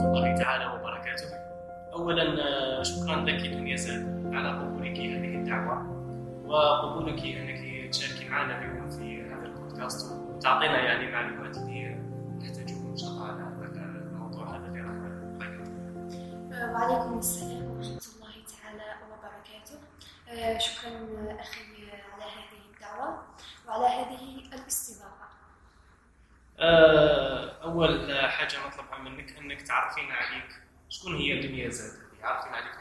ورحمة الله تعالى وبركاته. أولا آه، شكرا لك دنيا زاد على قبولك هذه الدعوة وقبولك أنك تشاركي معنا اليوم في هذا البودكاست. وتعطينا يعني معلومات اللي نحتاجها إن شاء الله على هذا الموضوع هذا اللي راح وعليكم السلام ورحمة الله تعالى وبركاته. آه، شكرا أخي على هذه الدعوة وعلى هذه الاستضافة. آه، أول حاجة نطلبها منك أنك تعرفين عليك. شكون هي دنيا زاد؟ عرفين عليك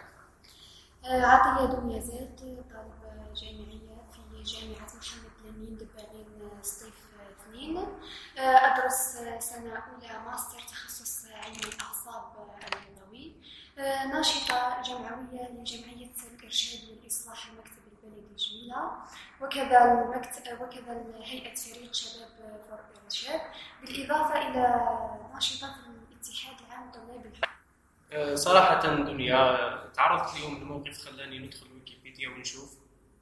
آه، عطية دنيا زاد. طالبة جامعية في جامعة محمد لمين دبالين صيف اثنين. آه، أدرس سنة أولى ماستر تخصص علم الأعصاب النووي ناشطة جمعوية لجمعية الإرشاد والإصلاح المكتب البلدي جميلة وكذا وكذا هيئة فريق شباب فور الإرشاد بالإضافة إلى ناشطة الاتحاد العام لطلاب الحقوق آه، صراحة دنيا تعرضت اليوم لموقف خلاني ندخل ويكيبيديا ونشوف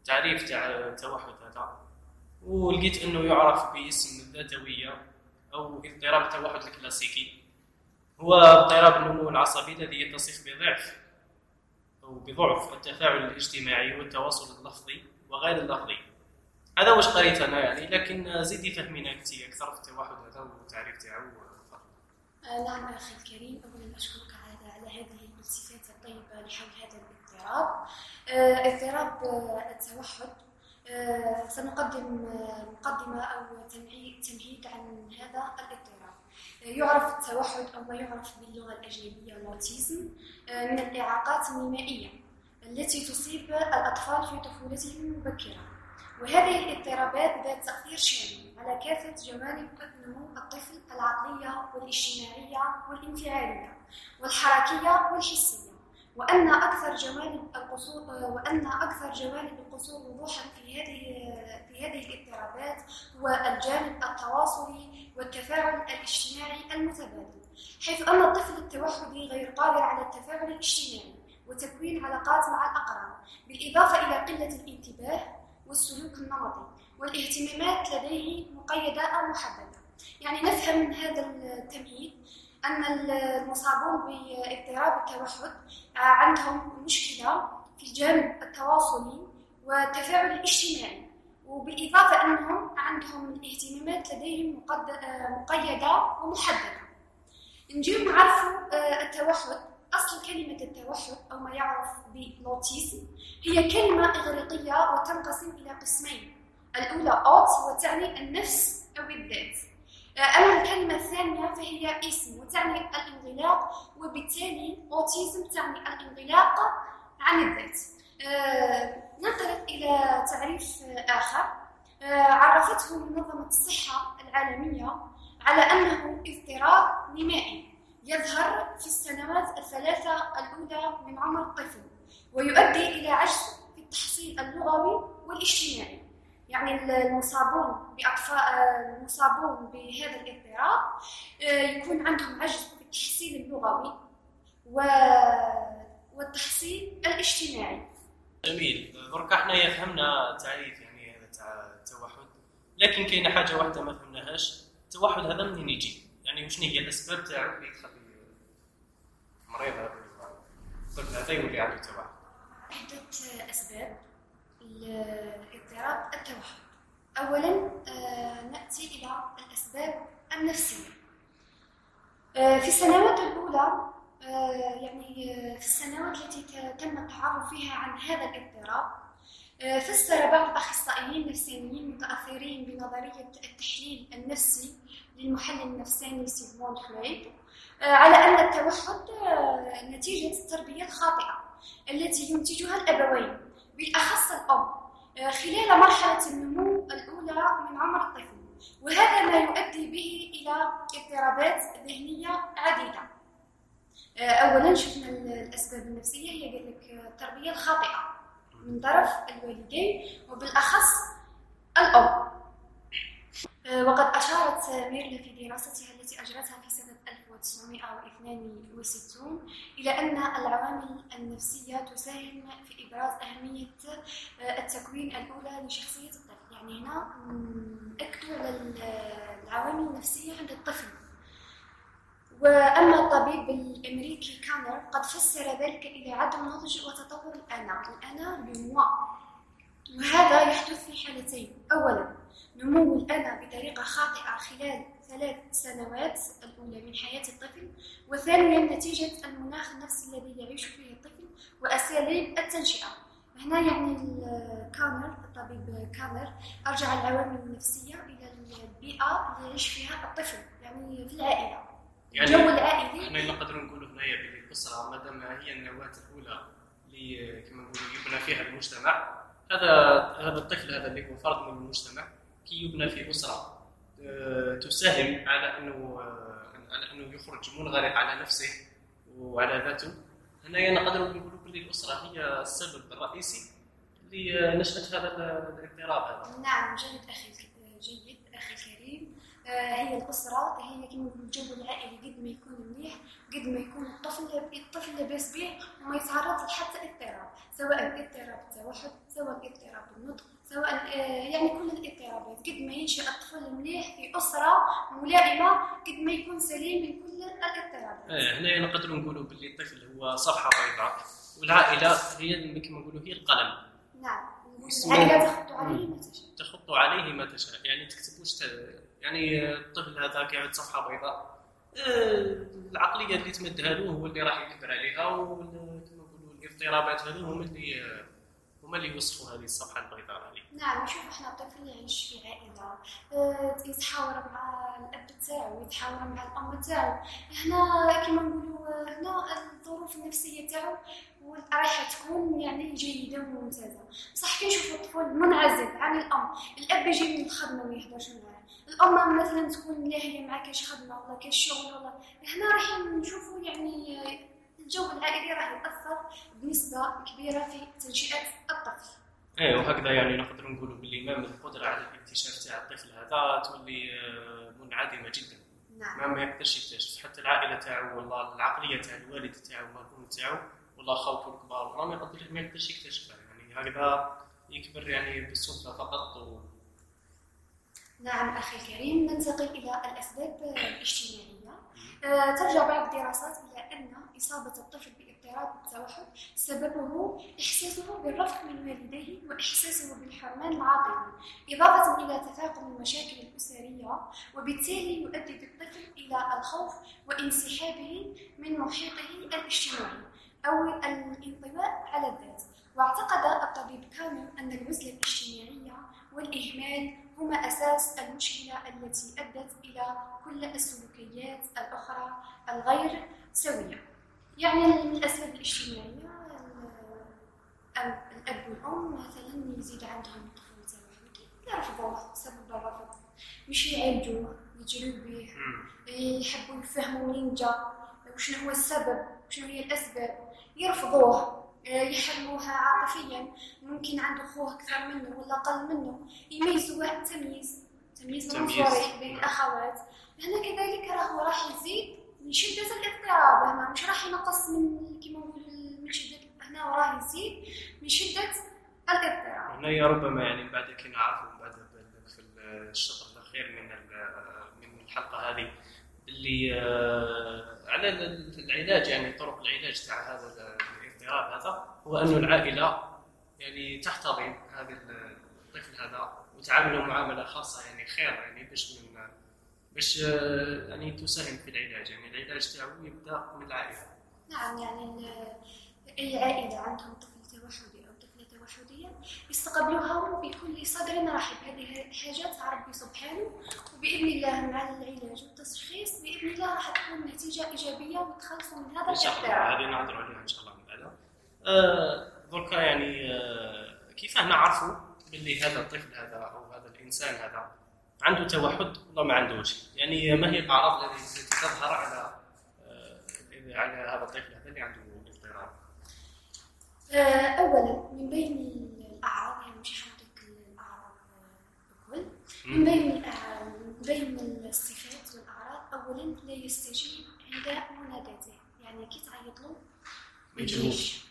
تعريف تاع التوحد هذا. ولقيت إنه يعرف باسم الذاتوية أو اضطراب التوحد الكلاسيكي. هو اضطراب النمو العصبي الذي يتصف بضعف أو بضعف التفاعل الاجتماعي والتواصل اللفظي وغير اللفظي. هذا واش قريت أنا يعني لكن زيدي فهمينا أنت أكثر في التوحد هذا والتعريف تاعو. آه، نعم أخي الكريم أولا أشكرك على هذه الصفات الطيبة لحول هذا الاضطراب. آه، اضطراب آه، التوحد. سنقدم مقدمة أو تمهيد عن هذا الاضطراب. يعرف التوحد أو ما يعرف باللغة الأجنبية الأوتيزم آه، من الإعاقات النمائية التي تصيب الأطفال في طفولتهم المبكرة. وهذه الاضطرابات ذات تأثير شامل على كافة جوانب نمو الطفل العقلية والإجتماعية والانفعالية والحركية والحسية. وأن أكثر جوانب القصور وأن أكثر جوانب القصور وضوحا في هذه في هذه الاضطرابات هو الجانب التواصلي والتفاعل الاجتماعي المتبادل. حيث أن الطفل التوحدي غير قادر على التفاعل الاجتماعي وتكوين علاقات مع الأقران بالإضافة إلى قلة الانتباه والسلوك النمطي والاهتمامات لديه مقيدة أو محددة. يعني نفهم من هذا التمهيد أن المصابون باضطراب التوحد عندهم مشكلة في الجانب التواصلي والتفاعل الاجتماعي. وبالإضافة أنهم عندهم الاهتمامات لديهم مقد- مقيدة ومحددة. نجيو نعرفوا آه، التوحد أصل كلمة التوحد أو ما يعرف بالأوتيزم هي كلمة إغريقية وتنقسم إلى قسمين. الأولى أوت وتعني النفس أو الذات. آه، أما الكلمة الثانية فهي اسم وتعني الانغلاق وبالتالي أوتيزم تعني الانغلاق عن الذات. آه، ننطلق إلى تعريف آخر. آه، عرفته منظمة الصحة العالمية على أنه اضطراب نمائي يظهر في السنوات الثلاثة الأولى من عمر الطفل ويؤدي إلى عجز في التحصيل اللغوي والاجتماعي. يعني المصابون بأطفال المصابون بهذا الاضطراب آه، يكون عندهم عجز في التحصيل اللغوي والتحصيل الاجتماعي. جميل. درك حنايا فهمنا تعريف يعني هذا تاع التوحد. لكن كاينة حاجة واحدة ما فهمناهاش. التوحد هذا منين يجي؟ يعني وشنو هي الأسباب تاعو اللي تخلي المريض هذا الطفل هذا يولي عنده توحد. عدة أسباب. لاضطراب التوحد أولا آه، نأتي إلى الأسباب النفسية. آه، في السنوات الأولى آه، يعني في السنوات التي تم التعرف فيها عن هذا الاضطراب فسر بعض الأخصائيين النفسانيين المتأثرين بنظرية التحليل النفسي للمحلل النفساني سيغموند فرويد على أن التوحد نتيجة التربية الخاطئة التي ينتجها الأبوين بالأخص الأب. آه، خلال مرحلة النمو الأولى من عمر الطفل وهذا ما يؤدي به إلى اضطرابات ذهنية عديدة. آه، أولا شفنا ال- الأسباب النفسية هي لك التربية الخاطئة من طرف الوالدين وبالأخص الأب آه، وقد أشارت ميرلا في دراستها التي أجرتها في 1962 إلى أن العوامل النفسية تساهم في إبراز أهمية آه، التكوين الأولى لشخصية الطفل. يعني هنا نأكدوا على ال- العوامل النفسية عند الطفل. وأما الطبيب الأمريكي كانر قد فسر ذلك إلى عدم نضج وتطور الأنا الأنا لموا وهذا يحدث في حالتين. أولا نمو الأنا بطريقة خاطئة خلال ثلاث سنوات الأولى من حياة الطفل وثانيا نتيجة المناخ النفسي الذي يعيش فيه الطفل وأساليب التنشئة. هنا يعني كانر الطبيب كانر أرجع العوامل النفسية إلى البيئة اللي يعيش فيها الطفل يعني في العائلة. يعني الجو العائلي. إحنا نقدروا نقولوا هنايا بلي الاسره ما دام هي النواة الأولى اللي كما نقولوا يبنى فيها المجتمع. هذا هذا الطفل هذا اللي هو فرد من المجتمع كي يبنى في آه، تساهم على أنه آه، على أنه يخرج منغلق على نفسه وعلى ذاته. هنايا نقدروا نقولوا بلي الأسرة هي السبب الرئيسي لنشأة هذا الاضطراب نعم جيد الك- جيد أخي الكريم. آه، هي الأسرة هي كما الجو العائلي قد ما يكون منيح قد ما يكون الطفل الطفل لاباس به وما يتعرض لحتى اضطراب سواء اضطراب التوحد سواء اضطراب النطق سواء آه، يعني كل الاضطرابات. قد ما ينشأ الطفل مليح في أسرة ملائمة قد ما يكون سليم من كل الاضطرابات. آه، هنا نقدروا نقولوا باللي الطفل هو صفحة بيضاء والعائلة هي كما نقولوا هي القلم. نعم. العائلة تخط عليه ما تشاء. تخط عليه ما تشاء. يعني تكتبوش ت... يعني الطفل هذا قاعد صفحة بيضاء. آه، العقلية اللي تمدها له هو اللي راح يكبر عليها وكما نقولوا الاضطرابات هذو هما اللي هما اللي يوصفوا هذه الصفحة البيضاء هذه. نعم نشوف إحنا الطفل يعيش في عائلة آه، يتحاور مع الأب تاعو يتحاور مع الأم تاعو. هنا كما نقولوا هنا الظروف النفسية تاعو رايحة تكون يعني جيدة وممتازة. صح كي نشوفوا الطفل منعزل عن الأم الأب يجي من الخدمة ما يهضرش معاه. الأم مثلا تكون لاهية مع كاش خدمة ولا كاش شغل ولا هنا راح نشوفوا يعني الجو العائلي راح يأثر بنسبة كبيرة في تنشئة الطفل. إيه وهكذا يعني نقدر نقولوا باللي ما من القدره على الاكتشاف تاع الطفل هذا تولي آه، منعدمة جدا. نعم. ما ما يقدرش يكتشف. حتى العائلة تاعو ولا العقلية تاع الوالد تاعو ولا الأم تاعو ولا خوته الكبار ولا ما يقدر ما يقدرش يكتشفها. يعني هكذا يكبر يعني بالصدفة فقط و... نعم أخي الكريم ننتقل إلى الأسباب الاجتماعية. آه، ترجع بعض الدراسات إلى أن إصابة الطفل باضطراب التوحد سببه إحساسه بالرفض من والديه وإحساسه بالحرمان العاطفي إضافة إلى تفاقم المشاكل الأسرية وبالتالي يؤدي بالطفل إلى الخوف وانسحابه من محيطه الاجتماعي أو الانطواء على الذات. واعتقد الطبيب كامل أن العزلة الاجتماعية والإهمال هما أساس المشكلة التي أدت إلى كل السلوكيات الأخرى الغير سوية. يعني من الأسباب الاجتماعية ال- الأب والأم مثلا يزيد عندهم توحدي يرفضوه سبب الرفض مش يعالجوه يجروا به يحبوا يفهموا منين جا. وشنو هو السبب؟ وشنو هي الأسباب؟ يرفضوه آه، يحرموها عاطفيا. ممكن عنده خوه أكثر منه ولا أقل منه. يميزوه تمييز. تمييز تمييز. عنصري بين الأخوات. هنا كذلك راهو راح يزيد من شدة الاضطراب هنا. مش راح ينقص من كما نقول من شدة هنا وراه يزيد من شدة الاضطراب هنا ربما يعني بعد كي نعرفوا بعد في الشطر الأخير من من الحلقة هذه اللي آه، على ال- العلاج يعني طرق العلاج تاع هذا الاضطراب هذا هو انه العائلة يعني تحتضن هذا ال- الطفل هذا وتعامله معاملة خاصة يعني خير يعني باش من باش آه، يعني تساهم في العلاج. يعني العلاج تاعو يبدأ من العائلة. نعم يعني أي عائلة عندهم طفل توحدي أو طفلة توحدية يستقبلوها بكل صدر رحب هذه حاجات ربي سبحانه وبإذن الله مع العلاج والتشخيص بإذن الله راح تكون نتيجة إيجابية وتخلصوا من هذا الاضطراب هذه نهضروا عليها إن شاء الله. دركا يعني آه، كيف نعرفوا باللي هذا الطفل هذا أو هذا الإنسان هذا؟ عنده توحد ولا ما عندوش يعني ما هي الأعراض التي تظهر على آه، على هذا الطفل هذا اللي عنده اضطراب؟ آه، أولا من بين الأعراض يعني مش حنعطيك الأعراض آه، بكل من بين من بين الصفات والأعراض أولا لا يستجيب عند مناداته يعني كي تعيط له ما. يجيش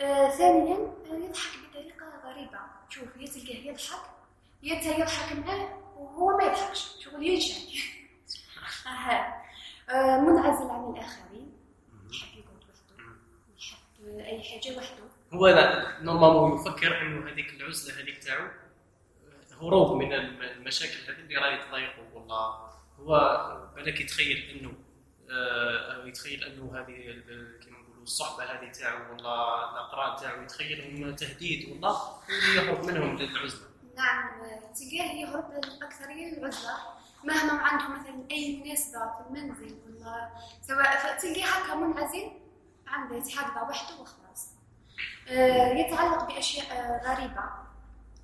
آه، ثانيا آه، يضحك بطريقة غريبة. شوف يا تلقاه يضحك يا يضحك معاه وهو ما يضحكش. شغل ينشعل أها آه، منعزل عن الآخرين. يحب يقعد وحده؟ يحب أي حاجة وحده. هو نورمالمون يفكر إنه هذيك العزلة هذيك تاعو هروب من المشاكل هذه اللي راهي تضايقه. والله هو بالك يتخيل إنه يتخيل إنه هذه كيما الصحبة هذه تاعو ولا الاقران تاعو يتخيلهم تهديد والله يهرب منهم للعزلة. نعم تلقاه يهرب الأكثرية للعزلة مهما ما عنده مثلا أي مناسبة في المنزل ولا سواء تلقاه هكا منعزل عنده يتحدى وحده وخلاص. آه، يتعلق بأشياء آه، غريبة.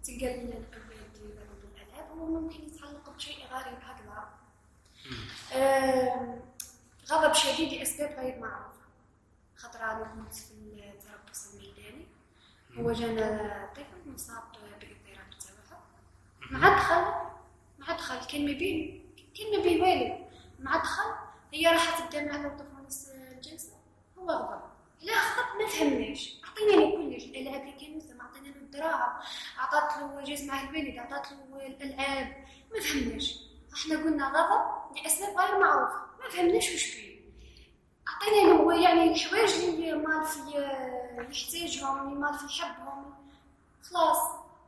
تلقى بالألعاب هو ممكن يتعلق بشيء غريب هكذا. آه، غضب شديد لأسباب غير معروفة. خطر على الموت في التربص الميداني هو جانا طفل مصاب باضطراب التوحد مع دخل مع دخل. كان ما بين كان ما بين والو. مع دخل. هي راح تبدا مع الطفل الجلسة. هو غضب. لا غضب ما فهمناش. عطينا كلش. الألعاب اللي كانوا يسمع عطينا له الدراهم. عطات له جاز مع الوالد عطات له الألعاب. ما فهمناش. إحنا قلنا غضب لأسباب غير معروفة. ما فهمناش وش فيه. عطينا له يعني الحوايج اللي مال في يحتاجهم اللي مال في يحبهم. خلاص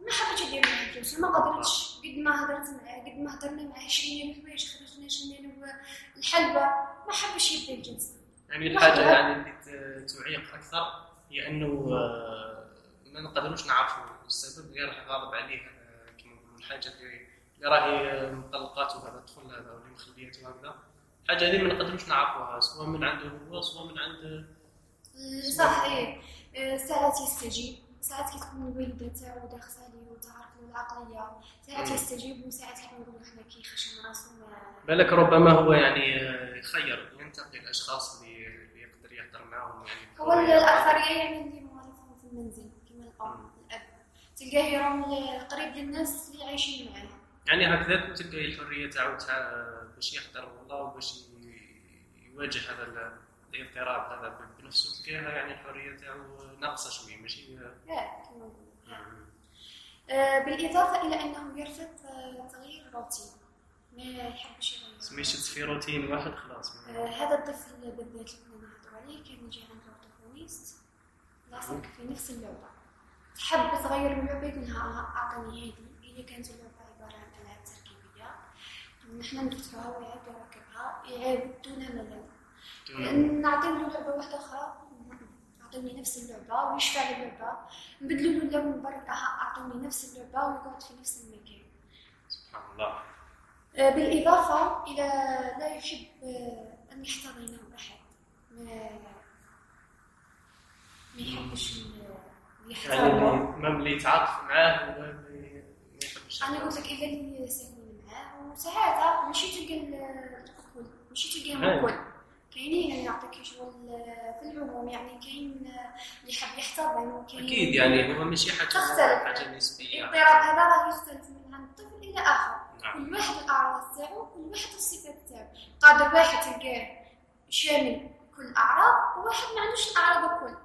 ما حبيتش ندير معاه الجلسه ما قدرتش. قد ما هدرت معاه قد ما هدرنا معاه شرينا الحوايج خرجنا شرينا له الحلوى. ما حبش يبدأ الجلسة. يعني الحاجة يعني اللي تعيق أكثر هي إنه آه، ما نقدروش نعرفوا السبب. غير غالب عليه آه، كما نقولوا الحاجة اللي راهي آه، مطلقاته هذا الطفل هذا واللي مخليته هكذا. الحاجة هذه ما نقدروش نعرفوها سواء من عنده هو سواء من عند صح إيه. آه، ساعات يستجيب. ساعات كي تكون الوالده تاعو داخله عليه وتعرف له العقلية. ساعات. يستجيب وساعات كيما نقولوا إحنا كي يخشم راسو ما- بالك ربما هو يعني آه، يخير ينتقي الأشخاص اللي يقدر يهضر معاهم يعني. هو الاكثريه يعني اللي موالفهم في المنزل كما الام الأب. تلقاه يروم قريب للناس اللي عايشين معاه. يعني هكذا تلقى الحرية تاعو تاع باش يحضر والله وباش يواجه هذا ال- الاضطراب هذا بنفسه تلقاها يعني الحرية تاعو ناقصة شوي ماشي؟ نقولوا. آه، بالإضافة إلى أنه يرفض آه، تغيير الروتين ما يحبش يغير سميشت في روتين واحد خلاص. آه، هذا الطفل بالذات اللي كنا نهضروا عليه كان يجي عنده أورتوفونيست لاصق في نفس اللعبة. تحب تغير اللعبة؟ يقول لها أعطني هذه. هي كانت اللعبة عبارة عن ألعاب تركيبية نحن ندفعها ويعاد يركبها يعاود دون ملل نعطيه له لعبة واحدة أخرى أعطوني نفس اللعبة ويشفع اللعبة نبدلوا له اللون آه، أعطوني نفس اللعبة ويقعد في نفس المكان. سبحان الله. آه، بالإضافة إلى لا يحب آه، أن يحتضنه أحد. ما ما يحبش يعني يحتضنه اللي- ما اللي يتعاطف معاه هو ما ما يحبش؟ أنا قلت لك معاه وساعات ماشي تلقى ماشي تلقاهم أي. الكل كاينين اللي نعطيك شغل في العموم يعني كاين اللي يحب يحتضن وكاين أكيد يعني هو ماشي حاجة تختلف. حاجة نسبية. الاضطراب هذا راه يختلف من عند طفل إلى آخر. نعم. كل واحد الأعراض تاعو كل واحد الصفات تاعو. قادر واحد تلقاه شامل كل الاعراض وواحد ما عندوش الأعراض الكل.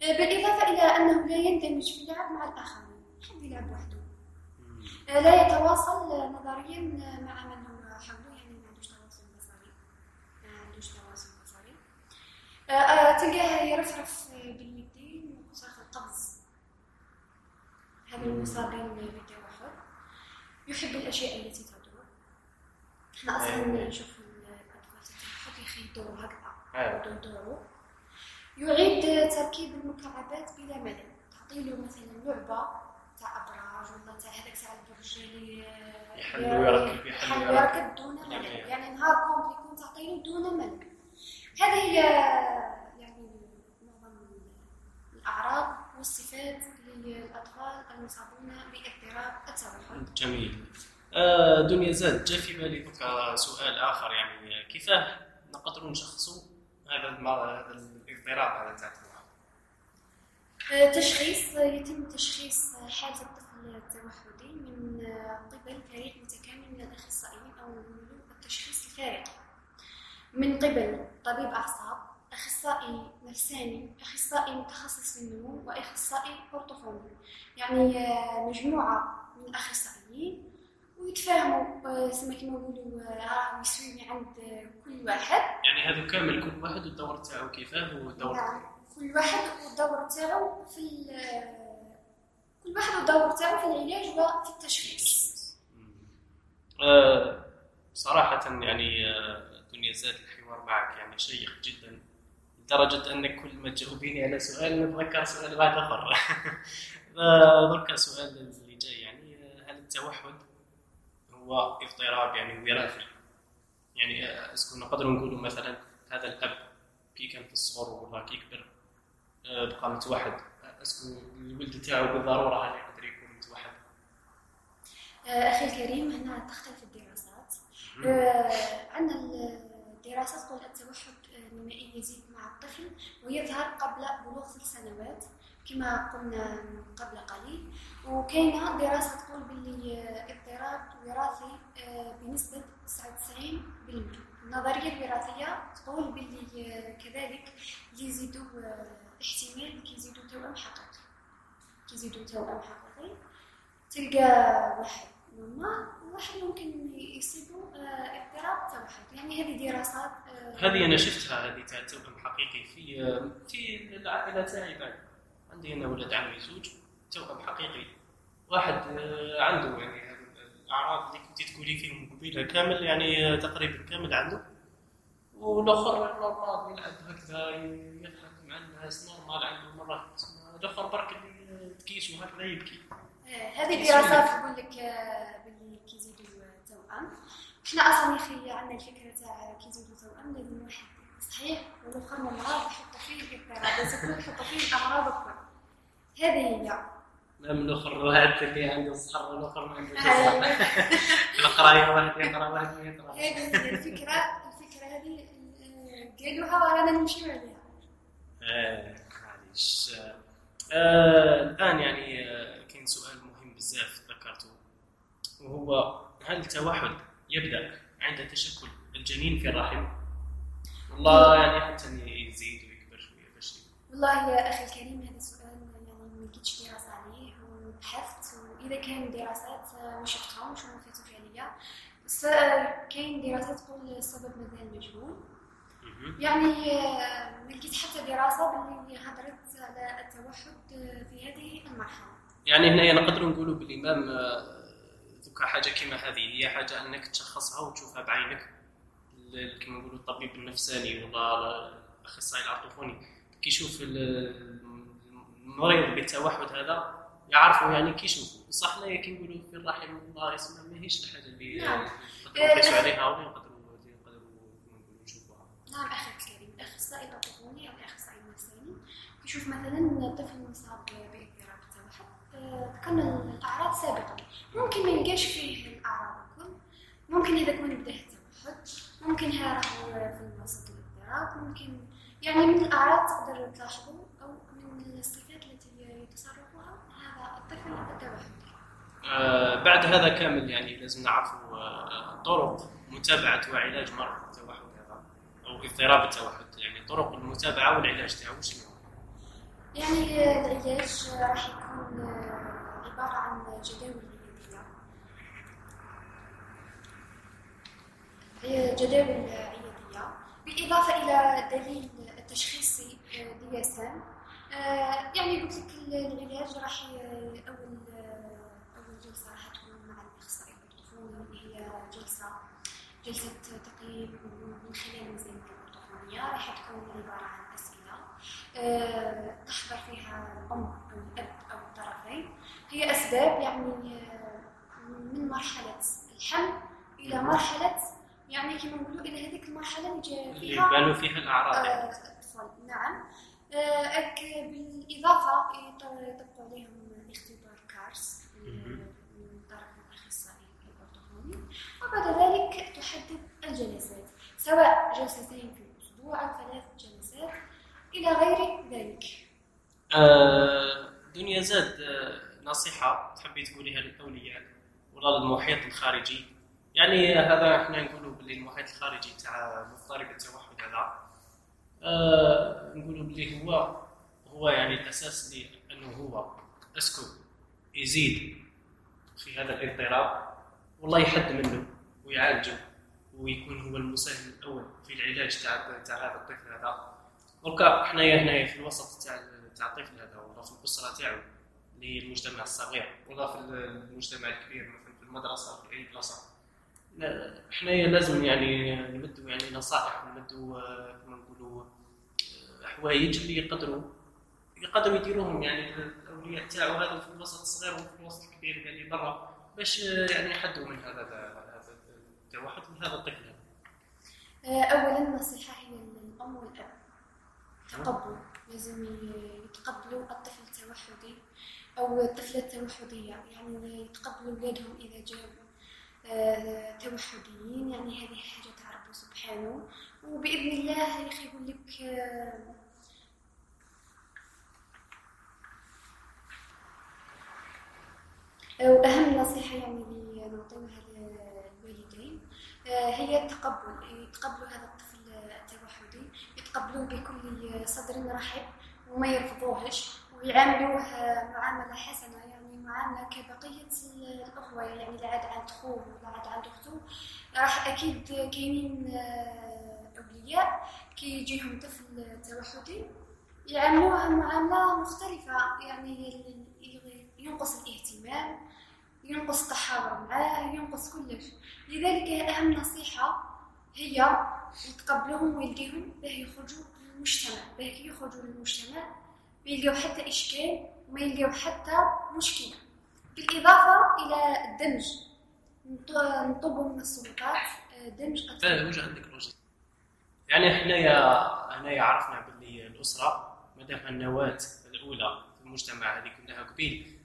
بالإضافة إلى أنه لا يندمج في اللعب مع الآخرين. يحب يلعب وحده. لا يتواصل نظريا مع من هو حوله يعني ما عندوش تواصل بصري ما عندوش تواصل بصري آه، آه، تلقاه يرفرف باليدين وصرف القفز. هذا المصابين بالتوحد يحب الأشياء التي تدور. إحنا أصلا أيوة. نشوف الاطفال التوحد يخي يدوروا هكذا. أيوة. يدوروا يعيد تركيب المكعبات بلا ملل. تعطي له مثلا لعبة اللي يحل ويركب، يحل ويركب. دون ملل يعني- نهار كومبلي يكون تعطي له دون ملل هذه هي يعني معظم الأعراض والصفات للأطفال المصابون باضطراب التوحد. جميل. آه، دنيا زاد. جا في بالي سؤال آخر يعني كيفاه نقدروا نشخصوا هذا هذا الاضطراب هذا تاع التوحد؟ آه، تشخيص يتم تشخيص حالة الطفل التوحدي من آه، قبل فريق متكامل من الأخصائيين أو نقولوا التشخيص الفارقي من قبل طبيب أعصاب أخصائي نفساني أخصائي متخصص في النمو وأخصائي أورتوفوني يعني آه، مجموعة من الأخصائيين ويتفاهموا آه، سما كيما نقولوا آه، راهم يسويني عند آه، كل واحد. يعني هذا كامل كل واحد والدور تاعو كيفاه والدور نعم كل واحد والدور تاعو في ال- كل واحد والدور تاعو في العلاج وفي التشخيص. آه، صراحة يعني آه، دنيا زاد الحوار معك يعني شيق جدا لدرجة أنك كل ما تجاوبيني على سؤال نتذكر سؤال بعد آخر. درك سؤال اللي جاي يعني آه، هل التوحد هو اضطراب يعني وراثي يعني est-ce que نقدروا نقولوا مثلا هذا الأب كي كان في الصغر ولا كي كبر بقى متوحد. آه، est-ce que الولد تاعو بالضرورة هل يقدر يكون متوحد. آه، أخي الكريم هنا تختلف الدراسات. آه، عندنا الدراسات تقول التوحد آه، النمائي يزيد مع الطفل ويظهر قبل بلوغ ثلاث سنوات كما قلنا قبل قليل. وكاينه دراسه تقول باللي آه، اضطراب وراثي آه، بنسبة 99% النظرية الوراثية تقول باللي آه، كذلك يزيدوا آه، احتمال كي يزيدوا توأم حقيقي. كي يزيدوا توأم حقيقي تلقى واحد ماما وواحد ممكن يصيبوا آه، اضطراب توحد يعني هذه دراسات آه، هذه أنا شفتها هذه تاع توأم حقيقي في في العائلة تاعي بعد. عندي أنا ولد عمي زوج توأم حقيقي. واحد آه، عنده يعني الأعراض اللي كنت تقولي فيهم قبيلة كامل يعني تقريبا كامل عنده. والآخر normal يلعب هكذا يضحك. الناس normal عنده مرات الآخر برك اللي تكيش وهكذا يبكي. آه، هذه دراسات تقول لك آه، باللي كي يزيدوا آه، توأم. إحنا أصلا يا أخي عندنا الفكرة تاع كي يزيدوا توأم؟ لازم واحد صحيح؟ والاخر من مرض يحطوا فيه الاضطراب لازم يحطوا فيه الأمراض الكل. هذه هي. نعم الآخر هذا اللي عنده الصحر والاخر ما عنده. القرايه واحد يقرا واحد ما يقرا هذه هي الفكرة. الفكرة هذه آه، قالوها ورانا نمشيو عليها معليش آه، الآن يعني آه، كاين سؤال مهم بزاف ذكرته وهو هل التوحد يبدأ عند تشكل الجنين في الرحم؟ والله يعني حتى يزيد ويكبر شوية باش والله يا أخي الكريم هذا السؤال يعني ما لقيتش دراسة عليه وبحثت وإذا كان دراسات آه، ما شفتهمش وما فاتوش عليا كاين دراسات تقول السبب مازال مجهول. يعني آه، لقيت حتى دراسة باللي هضرت على التوحد آه، في هذه المرحلة. يعني هنا نقدر نقولوا بالامام آه، ذوك حاجة كما هذه هي حاجة أنك تشخصها وتشوفها بعينك. كما نقولوا الطبيب النفساني ولا الأخصائي العاطفوني كي يشوف ال- المريض بالتوحد هذا يعرفوا يعني كي يشوفوا صح لا كي نقولوا في الرحم الله يسمى ماهيش الحاجة اللي نعم. نقدروا نقيسوا عليها ولا نقدروا نقدروا نعم أخي الكريم الاخصائي العاطفي أو الاخصائي النفساني يشوف مثلا طفل مصاب باضطراب التوحد كان الاعراض سابقا ممكن ما يلقاش فيه الاعراض الكل ممكن هذاك من بدا التوحد ممكن هذا راهو في وسط الاضطراب ممكن يعني من الاعراض تقدر تلاحظوا أو من الصفات التي يتصرفها هذا الطفل التوحدي آه، بعد هذا كامل يعني لازم نعرفوا آه، طرق متابعة وعلاج مرض أو اضطراب التوحد يعني طرق المتابعة والعلاج تاعو شنو؟ يعني العلاج راح يكون آه، عبارة عن جداول هي جداول علاجية بالإضافة إلى دليل التشخيصي دي اس ام يعني قلت لك العلاج راح أول آه، أول جلسة راح تكون مع الأخصائي الأورتوفوني اللي هي جلسة جلسة تقييم من خلال ميزانية الأورتوفونية راح تكون عبارة عن أسئلة آه، تحضر فيها الأم أو الأب أو الطرفين هي أسباب يعني آه، من مرحلة الحمل إلى مرحلة يعني كما نقولوا إلى هذيك المرحلة اللي جا اللي فيها. يبانوا فيها الأعراض آه، يعني. الأطفال نعم. بالإضافة يط- يطبقوا عليهم اختبار كارس وبعد ذلك تحدد الجلسات سواء جلستين في الأسبوع أو ثلاث جلسات إلى غير ذلك. آه، دنيا زاد آه، نصيحة تحبي تقوليها للأولياء ولا للمحيط الخارجي؟ يعني هذا إحنا نقولوا باللي المحيط الخارجي تاع مضطرب التوحد هذا. آه، نقولوا باللي هو هو يعني الأساس اللي أنه هو. أسكو يزيد في هذا الاضطراب والله يحد منه ويعالجه ويكون هو المساهم الأول في العلاج تاع تاع هذا الطفل هذا. دركا حنايا هنايا في الوسط تاع تاع الطفل هذا ولا في الأسرة تاعو اللي هي المجتمع الصغير. ولا في المجتمع الكبير مثلا في المدرسة في أي بلاصة. حنايا لازم يعني نمدوا يعني نصائح ونمدوا كما نقولوا حوايج اللي يقدروا يقدروا يديروهم يعني الاولياء تاعو هذا في الوسط الصغير وفي الوسط الكبير يعني برا. باش يعني يحدوا من هذا التوحد من هذا الطفل اولا نصيحة هي للام والأب. تقبل لازم يتقبلوا الطفل التوحدي أو الطفلة التوحدية. يعني يتقبلوا اولادهم إذا جاءوا آه، توحديين. يعني هذه حاجة ربي سبحانه. وبإذن الله يا أخي يقول لك وأهم نصيحة يعني نعطيها للوالدين آه، هي التقبل يتقبلوا هذا الطفل التوحدي يتقبلوه بكل صدر رحب وما يرفضوهش ويعاملوه معاملة حسنة يعني معاملة كبقية الأخوة يعني اللي عاد عند خوه ولا عاد عند أخته. راح أكيد كاينين آه، أولياء كي يجيهم طفل توحدي يعاملوها معاملة مختلفة يعني ينقص الاهتمام ينقص التحاور معاه ينقص كلش. لذلك أهم نصيحة هي يتقبلوهم ويلقيهم باه يخرجوا للمجتمع باه يخرجوا للمجتمع؟ ما يلقاو حتى إشكال وما يلقاو حتى مشكلة. بالإضافة إلى الدمج. نطلبوا من السلطات آه، دمج أطفال وجه عندك لوجيك يعني حنايا هنايا عرفنا باللي الأسرة مادام النواة الأولى في المجتمع هذه كلها قبيل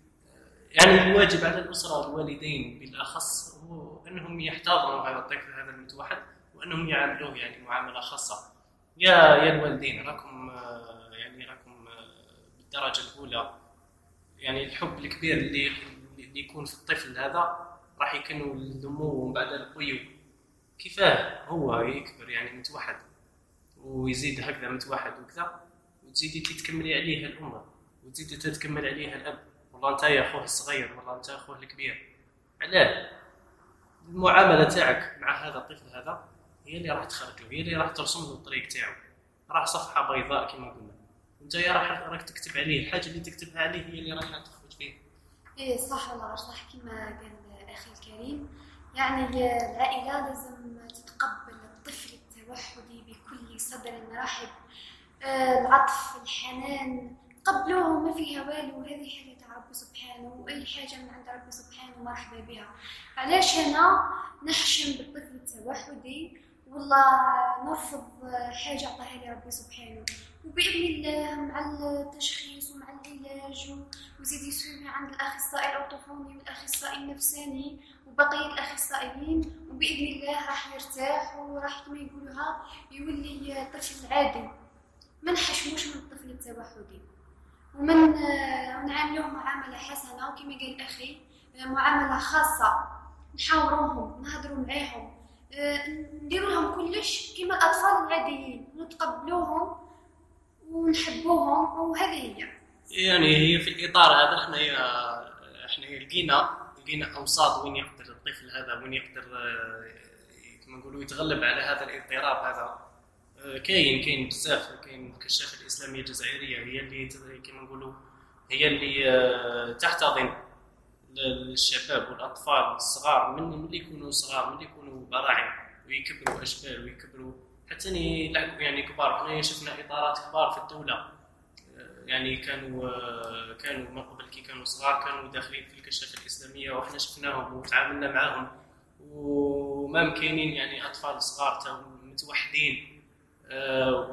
يعني الواجب على الأسرة والوالدين بالأخص هو أنهم يحتضنوا هذا الطفل هذا المتوحد وأنهم يعاملوه يعني معاملة خاصة. يا يا الوالدين راكم يعني راكم بالدرجة الأولى. يعني الحب الكبير اللي اللي يكون في الطفل هذا راح يكونوا النمو ومن بعد القيو. كيفاه هو يكبر يعني متوحد ويزيد هكذا متوحد وكذا وتزيدي تكملي عليه الأمة وتزيدي تتكمل عليها الأب. والله انت يا اخوه الصغير والله انت اخوه الكبير. علاه المعاملة تاعك مع هذا الطفل هذا هي اللي راح تخرجه هي اللي راح ترسم له الطريق تاعو. راح صفحة بيضاء كما قلنا. انت يا راح راك تكتب عليه الحاجة اللي تكتبها عليه هي اللي راح تخرج فيه. إيه صح والله صح كما قال أخي الكريم يعني العائلة لازم تتقبل الطفل التوحدي بكل صدر رحب آه، العطف الحنان قبلوه ما فيها والو هذه حاجة رب سبحانه وأي حاجة من عند رب سبحانه مرحبا بها. علاش هنا نحشم بالطفل التوحدي؟ والله نرفض حاجة عطاها لي ربي سبحانه. وبإذن الله مع التشخيص ومع العلاج وزيد يسوي عند الأخصائي الأورتوفوني والأخصائي النفساني وبقية الأخصائيين. وبإذن الله راح يرتاح وراح كما يقولوها يولي طفل عادي. ما نحشموش من الطفل التوحدي. ومن نعاملوه معاملة حسنة. وكما قال أخي معاملة خاصة. نحاوروهم نهضروا معاهم. نديروا لهم كلش كما الأطفال العاديين. نتقبلوهم ونحبوهم. وهذه هي. يعني هي في الإطار هذا إحنا إحنا لقينا لقينا أوساط وين يقدر الطفل هذا وين يقدر كما نقولوا يتغلب على هذا الإضطراب هذا. كاين كاين بزاف كاين الكشافه الإسلامية الجزائرية هي اللي كما نقولوا هي اللي آه، تحتضن الشباب والأطفال الصغار من اللي يكونوا صغار من اللي يكونوا براعم ويكبروا أشبال ويكبروا حتى يلعبوا يعني كبار. حنا شفنا إطارات كبار في الدولة. آه، يعني كانوا آه، كانوا من قبل كي كانوا صغار كانوا داخلين في الكشافه الإسلامية وحنا شفناهم وتعاملنا معاهم. وما كاينين يعني أطفال صغار متوحدين. آه،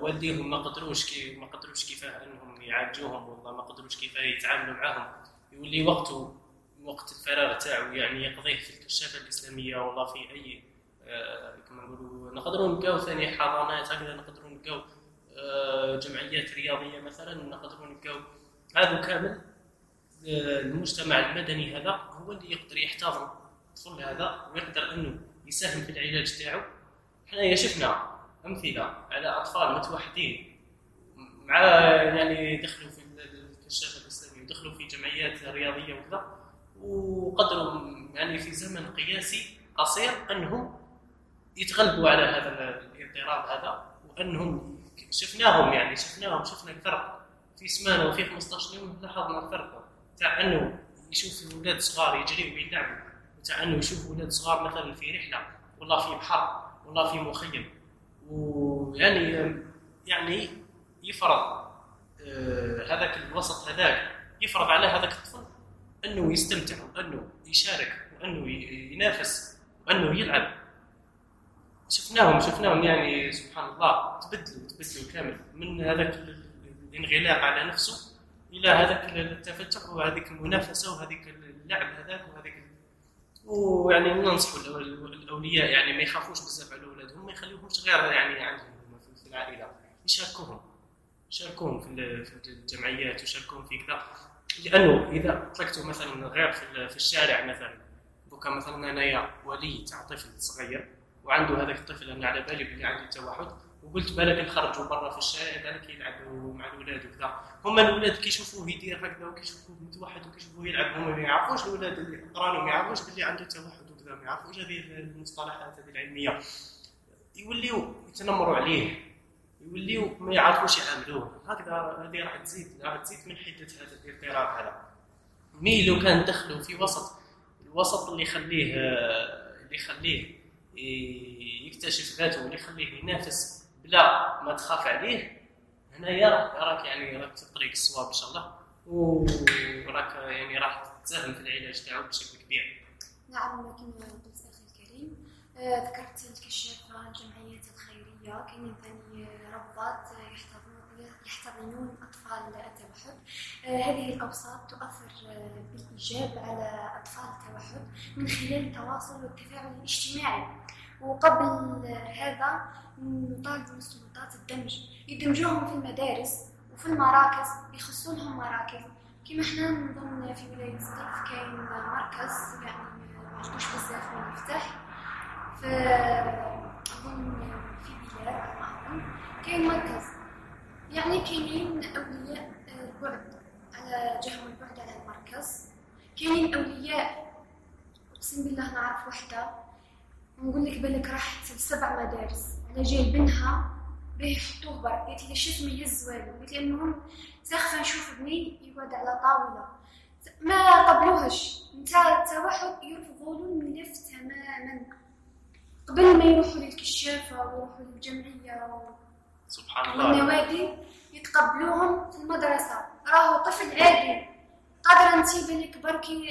والديهم ما قدروش كي ما قدروش كيفاه إنهم يعالجوهم والله ما قدروش كيفاه يتعاملوا معاهم. يولي وقته وقت الفراغ تاعو يعني يقضيه في الكشافة الإسلامية والله في أي آه، كما نقولوا نقدروا نلقاو ثاني حضانات هكذا نقدروا نلقاو آه، جمعيات رياضية مثلا نقدروا نلقاو هذا كامل. المجتمع المدني هذا هو اللي يقدر يحتضن الطفل هذا ويقدر إنه يساهم في العلاج تاعو. حنا شفنا أمثلة على أطفال متوحدين. مع يعني دخلوا في الكشافه الاسلاميه ودخلوا في جمعيات رياضية وكذا وقدروا يعني في زمن قياسي قصير أنهم يتغلبوا على هذا الاضطراب هذا وأنهم شفناهم يعني شفناهم شفنا الفرق في سمانه وفي 15 يوم لاحظنا الفرق. تاع أنه يشوف أولاد صغار يجريوا ويلعبوا وتاع أنه يشوف أولاد صغار مثلا في رحلة ولا في بحر ولا في مخيم. ويعني يعني يفرض آه، هذاك الوسط هذاك يفرض على هذاك الطفل أنه يستمتع وأنه يشارك وأنه ينافس وأنه يلعب. شفناهم شفناهم يعني سبحان الله تبدلوا تبدلوا كامل. من هذاك الانغلاق على نفسه إلى هذاك التفتح وهذيك المنافسة وهذيك اللعب هذاك وهذيك ويعني ننصح الأولياء يعني ما يخافوش بزاف على اولادهم ما يخليوهمش غير يعني عندهم في العائله يشاركوهم. يشاركوهم في الجمعيات ويشاركوهم في كذا. لأنه إذا طلقتوا مثلا غير في الشارع مثلا بكا مثلا أنايا ولي تاع طفل صغير وعنده هذاك الطفل أنا على بالي بلي عنده توحد وقلت بالك نخرجوا برا في الشارع بالك يلعبوا مع الأولاد وكذا. هما الأولاد كيشوفوه يدير هكذا وكيشوفوه متوحد وكيشوفوه يلعب هما ما يعرفوش الأولاد اللي قرانوا ما يعرفوش باللي عنده توحد وكذا ما يعرفوش. هذه المصطلحات هذه العلمية. يوليو يتنمروا عليه. يوليو ما يعرفوش يعاملوه هكذا هذه راح تزيد راح تزيد من حده هذا الاضطراب هذا. مي لو كان دخلوا في وسط الوسط اللي يخليه اللي يخليه يكتشف ذاته واللي يخليه ينافس بلا ما تخاف عليه هنايا راك يعني راك في الطريق الصواب إن شاء الله. وراك يعني راح تساهم في العلاج تاعو بشكل كبير. نعم كما ذكرت الكشافه الجمعيات الخيرية. كاينين ثاني رباط يحتضنون أطفال التوحد هذه الاوساط تؤثر بالإيجاب على أطفال التوحد من خلال التواصل والتفاعل الاجتماعي. وقبل هذا نطالب السلطات الدمج. يدمجوهم في المدارس وفي المراكز يخصوا لهم مراكز. كما إحنا نظن في ولاية سطيف كاين مركز يعني ما بزاف من يفتح أظن في بلاد ما كاين مركز يعني كاينين أولياء البعد على جهة البعد على المركز كاينين أولياء أقسم بالله نعرف وحدة نقول لك بالك راحت لسبع مدارس على جاي بنها باه يحطوه برا قالت لي شو اسمي يهز والو قلت لها المهم ساخفه نشوف بني يقعد على طاوله ما قبلوهش. نتا التوحد يرفضوا له الملف تماما. قبل ما يروحوا للكشافه ويروحوا للجمعية سبحان الله. والنوادي يتقبلوهم في المدرسة. راهو طفل عادي. قادر انت بالك بركي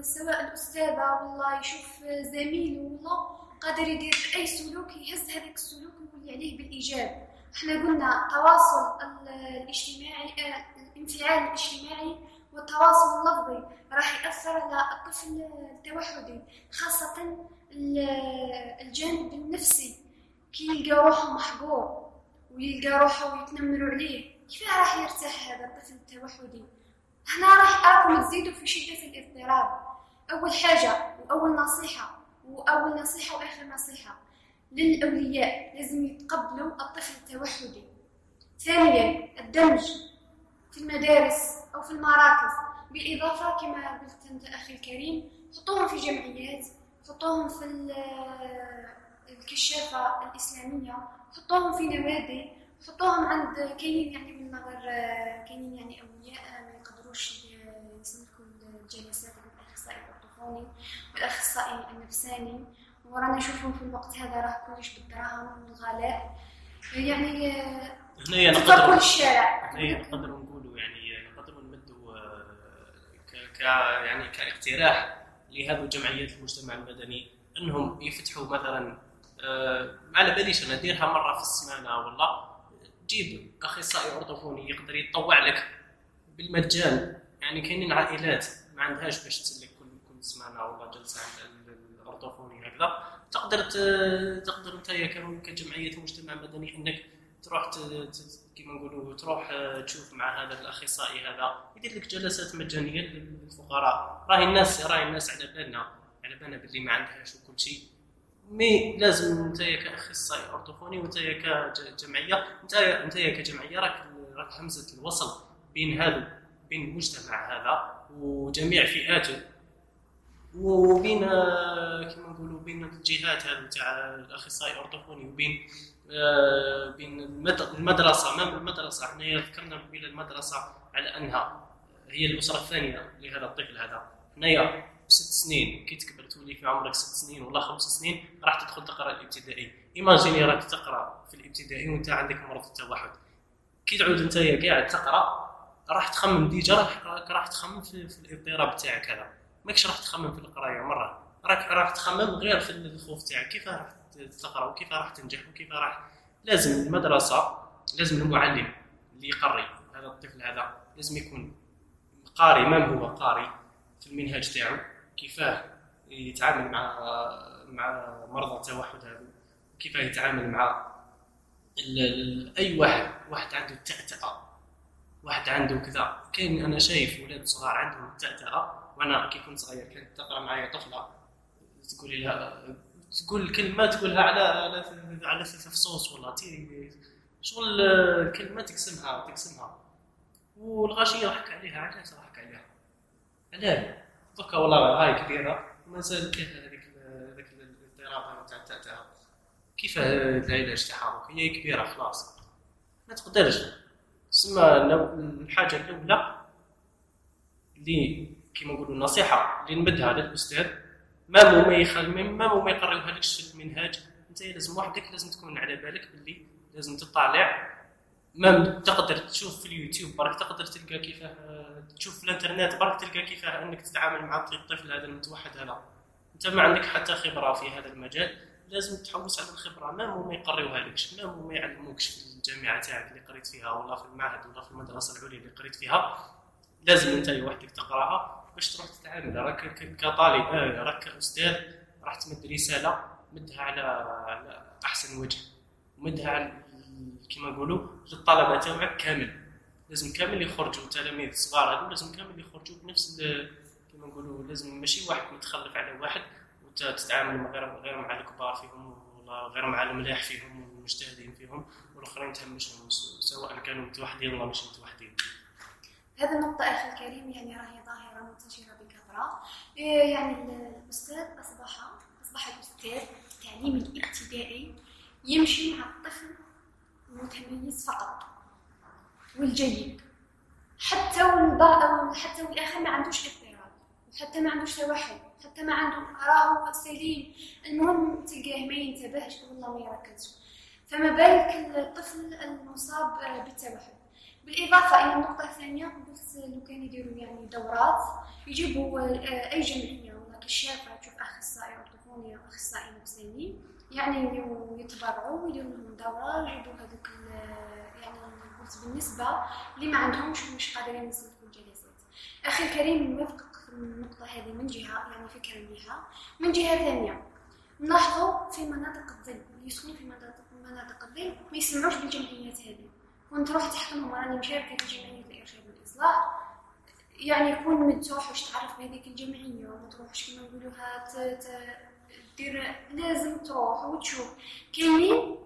سواء الاستاذه والله يشوف زميله والله قادر يدير أي سلوك يهز هذاك السلوك ويولي عليه بالإيجاب. إحنا قلنا التواصل الاجتماعي الانفعال الاجتماعي والتواصل اللفظي راح يأثر على الطفل التوحدي خاصة الجانب النفسي. كي يلقى روحه محقور ويلقى روحه ويتنمروا عليه كيف راح يرتاح هذا الطفل التوحدي؟ هنا راح أراكم تزيدوا في شدة الاضطراب. أول حاجة وأول نصيحة وأول نصيحة وآخر نصيحة للأولياء لازم يتقبلوا الطفل التوحدي. ثانيا الدمج. في المدارس أو في المراكز بالإضافة كما قلت أنت أخي الكريم حطوهم في جمعيات حطوهم في الكشافة الإسلامية حطوهم في نوادي حطوهم عند كاينين يعني بالنظر كاينين يعني أولياء ما يقدروش يسلكوا الجلسات الأخصائي الأورتوفوني والأخصائي النفساني. ورانا نشوفهم في الوقت هذا راه كلش بالدراهم والغلاء يعني هنايا نقدر الشارع. هنايا نقدر نقولوا يعني نقدر نمدوا ك يعني كاقتراح لهذه جمعيات المجتمع المدني إنهم يفتحوا مثلا آه على باليش أنا نديرها مرة في السمانة والله جيب أخصائي اورتوفوني يقدر يتطوع لك بالمجان. يعني كاينين عائلات ما عندهاش باش تسلك كل كل سمانة ولا جلسة عند الاورتوفوني هكذا. تقدر تقدر أنت كجمعية مجتمع مدني إنك تروح كما نقولوا تروح تشوف مع هذا الأخصائي هذا يدير لك جلسات مجانية للفقراء. راهي الناس راهي الناس على بالنا على بالنا باللي ما عندهاش وكل شيء. مي لازم انت كأخصائي أورتوفوني وانت كجمعية انت انت كجمعية راك راك همزة الوصل بين هذا بين المجتمع هذا وجميع فئاته. وبين آه، كما نقولوا بين الجهات هذو تاع الأخصائي الارتوفوني وبين آه، بين المد- المدرسة امام المدرسة؟ حنايا ذكرنا قبيله المدرسة على أنها هي الأسرة الثانية لهذا الطفل هذا. حنايا بست سنين كي تكبر تولي في عمرك ست سنين ولا خمس سنين راح تدخل تقرأ الابتدائي. imagine راك تقرأ في الابتدائي وأنت عندك مرض التوحد. كي تعود أنت قاعد تقرأ راح تخمم déjà راح راح تخمم في, في الإضطراب تاعك هذا. ماكش راح تخمم في القراية مرة. راك راح تخمم غير في الخوف تاعك كيف راح تقرا وكيف راح تنجح وكيف راح لازم المدرسة لازم المعلم اللي يقري هذا الطفل هذا لازم يكون قاري من هو قاري في المنهج تاعو؟ كيفاه يتعامل مع مع مرضى التوحد هذو كيفاه يتعامل مع أي واحد؟ واحد عنده التأتأة واحد عنده كذا. كاين أنا شايف ولاد صغار عندهم التأتأة وأنا كي كنت صغير كانت تقرأ معايا طفلة تقولي لها تقول كلمة تقولها على على على فصوص تي شغل كلمة تقسمها تقسمها. والغاشية ضحك عليها علاش ضحك عليها. علاه دوكا والله هاي كبيرة. ومازال فيها هذيك هذاك الاضطراب تاع التأتأة كيف العلاج تاعها؟ هي كبيرة خلاص. ما تقدرش. تسمى الحاجة الأولى اللي كيما نقولوا النصيحه اللي نمدها للأستاذ. ما مو ما يخل ما مو ما يقريوها لكش في المنهاج. انت لازم وحدك لازم تكون على بالك باللي لازم تطالع. ما تقدر تشوف في اليوتيوب برك تقدر تلقى كيف تشوف في الانترنت برك تلقى كيف انك تتعامل مع الطفل هذا المتوحد هذا انت ما عندك حتى خبرة في هذا المجال لازم تحوس على الخبرة. ما ما يقريوها لكش ما ما يعلموكش في الجامعة تاعك اللي قريت فيها ولا في المعهد ولا في المدرسة العليا اللي قريت فيها. لازم انت وحدك تقرأها. باش تروح تتعامل. راك كطالب آه، راك كأستاذ راح تمد رسالة مدها على على أحسن وجه. مدها على كما نقولوا للطلبة تاعك كامل. لازم كامل يخرجوا. تلاميذ صغار هذو لازم كامل يخرجوا بنفس كما نقولوا لازم ماشي واحد متخلف على واحد وتتعامل مع غير غير مع الكبار فيهم ولا غير مع الملاح فيهم والمجتهدين فيهم والآخرين تهمشهم سواء كانوا متوحدين ولا مش متوحدين. هذه النقطة أخي الكريم يعني راهي ظاهرة منتشرة بكثرة. إيه يعني الأستاذ أصبح أصبح الأستاذ في التعليم الابتدائي يمشي مع الطفل المتميز فقط والجيد. حتى والبعض حتى والآخر ما عندوش اضطراب وحتى ما عندوش توحد حتى ما عنده راهو سليم المهم تلقاه ما ينتبهش والله ما يركزش. فما بالك الطفل المصاب بالتوحد بالإضافة إلى النقطة الثانية قلت لو كان يديروا يعني دورات يجيبوا آه، أي جمعية ولا كشافة تشوف أخصائي أرتوفوني أو أخصائي نفساني يعني يتبرعوا ويديروا لهم دورة يجيبوا هذوك ال- يعني قلت بالنسبة اللي ما عندهمش ومش قادرين يسلكوا الجلسات. أخي الكريم نوافقك في النقطة هذه من جهة يعني فكرة مليحة من جهة ثانية. نلاحظوا في مناطق الظل اللي يسكنوا في مناطق مناطق الظل ما يسمعوش بالجمعيات هذه. كنت تروح تحكمهم راني مشاركة في جمعية الإرشاد والإصلاح. يعني يكون متوح واش تعرف بهذيك الجمعية وما تروحش كما نقولوها دير لازم تروح وتشوف. كاينين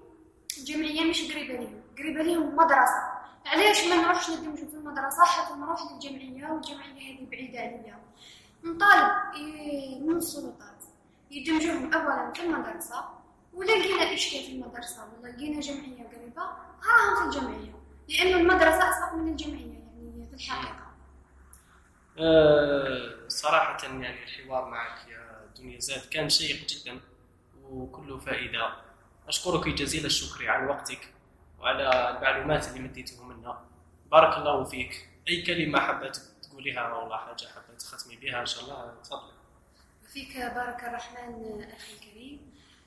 جمعية مش قريبة ليهم قريبة ليهم مدرسة. علاش ما نروحش ندمجوا في المدرسة؟ حتى نروح للجمعية والجمعية هذه بعيدة عليا. نطالب إيه، من السلطات. يدمجوهم أولا في المدرسة ولا لقينا إشكال في المدرسة ولا لقينا جمعية قريبة هاهم في الجمعية. لأن المدرسة أسبق من الجمعية يعني في الحقيقة. آه، صراحة يعني الحوار معك يا دنيا زاد كان شيق جدا وكله فائدة. أشكرك جزيل الشكر على وقتك وعلى المعلومات اللي مديته منا. بارك الله فيك. أي كلمة حبيت تقوليها ولا حاجة حبيت تختمي بها إن شاء الله تفضل. وفيك بارك الرحمن أخي الكريم.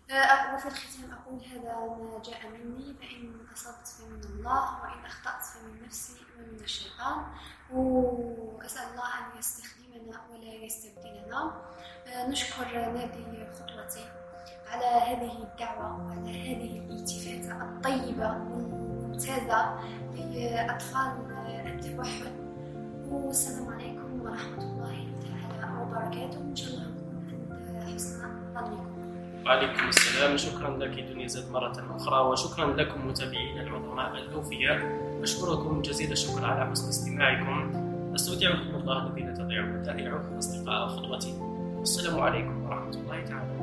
وفي الختام أقول هذا ما جاء مني فإن أصبت فمن الله وإن أخطأت فمن نفسي ومن الشيطان. وأسأل الله أن يستخدمنا ولا يستبدلنا. آه، نشكر نادي خطوتي على هذه الدعوة وعلى هذه الالتفاتة الطيبة والممتازة لأطفال التوحد والسلام عليكم ورحمة الله تعالى وبركاته. إن شاء الله نكون عند حسن ظنكم وعليكم السلام. شكرا لك دنيا زاد مرة أخرى وشكرا لكم متابعينا العظماء الأوفياء. أشكركم جزيل الشكر على حسن استماعكم. أستودعكم الله الذي لا تضيع ودائعه أصدقاء خطوتي والسلام عليكم ورحمة الله تعالى.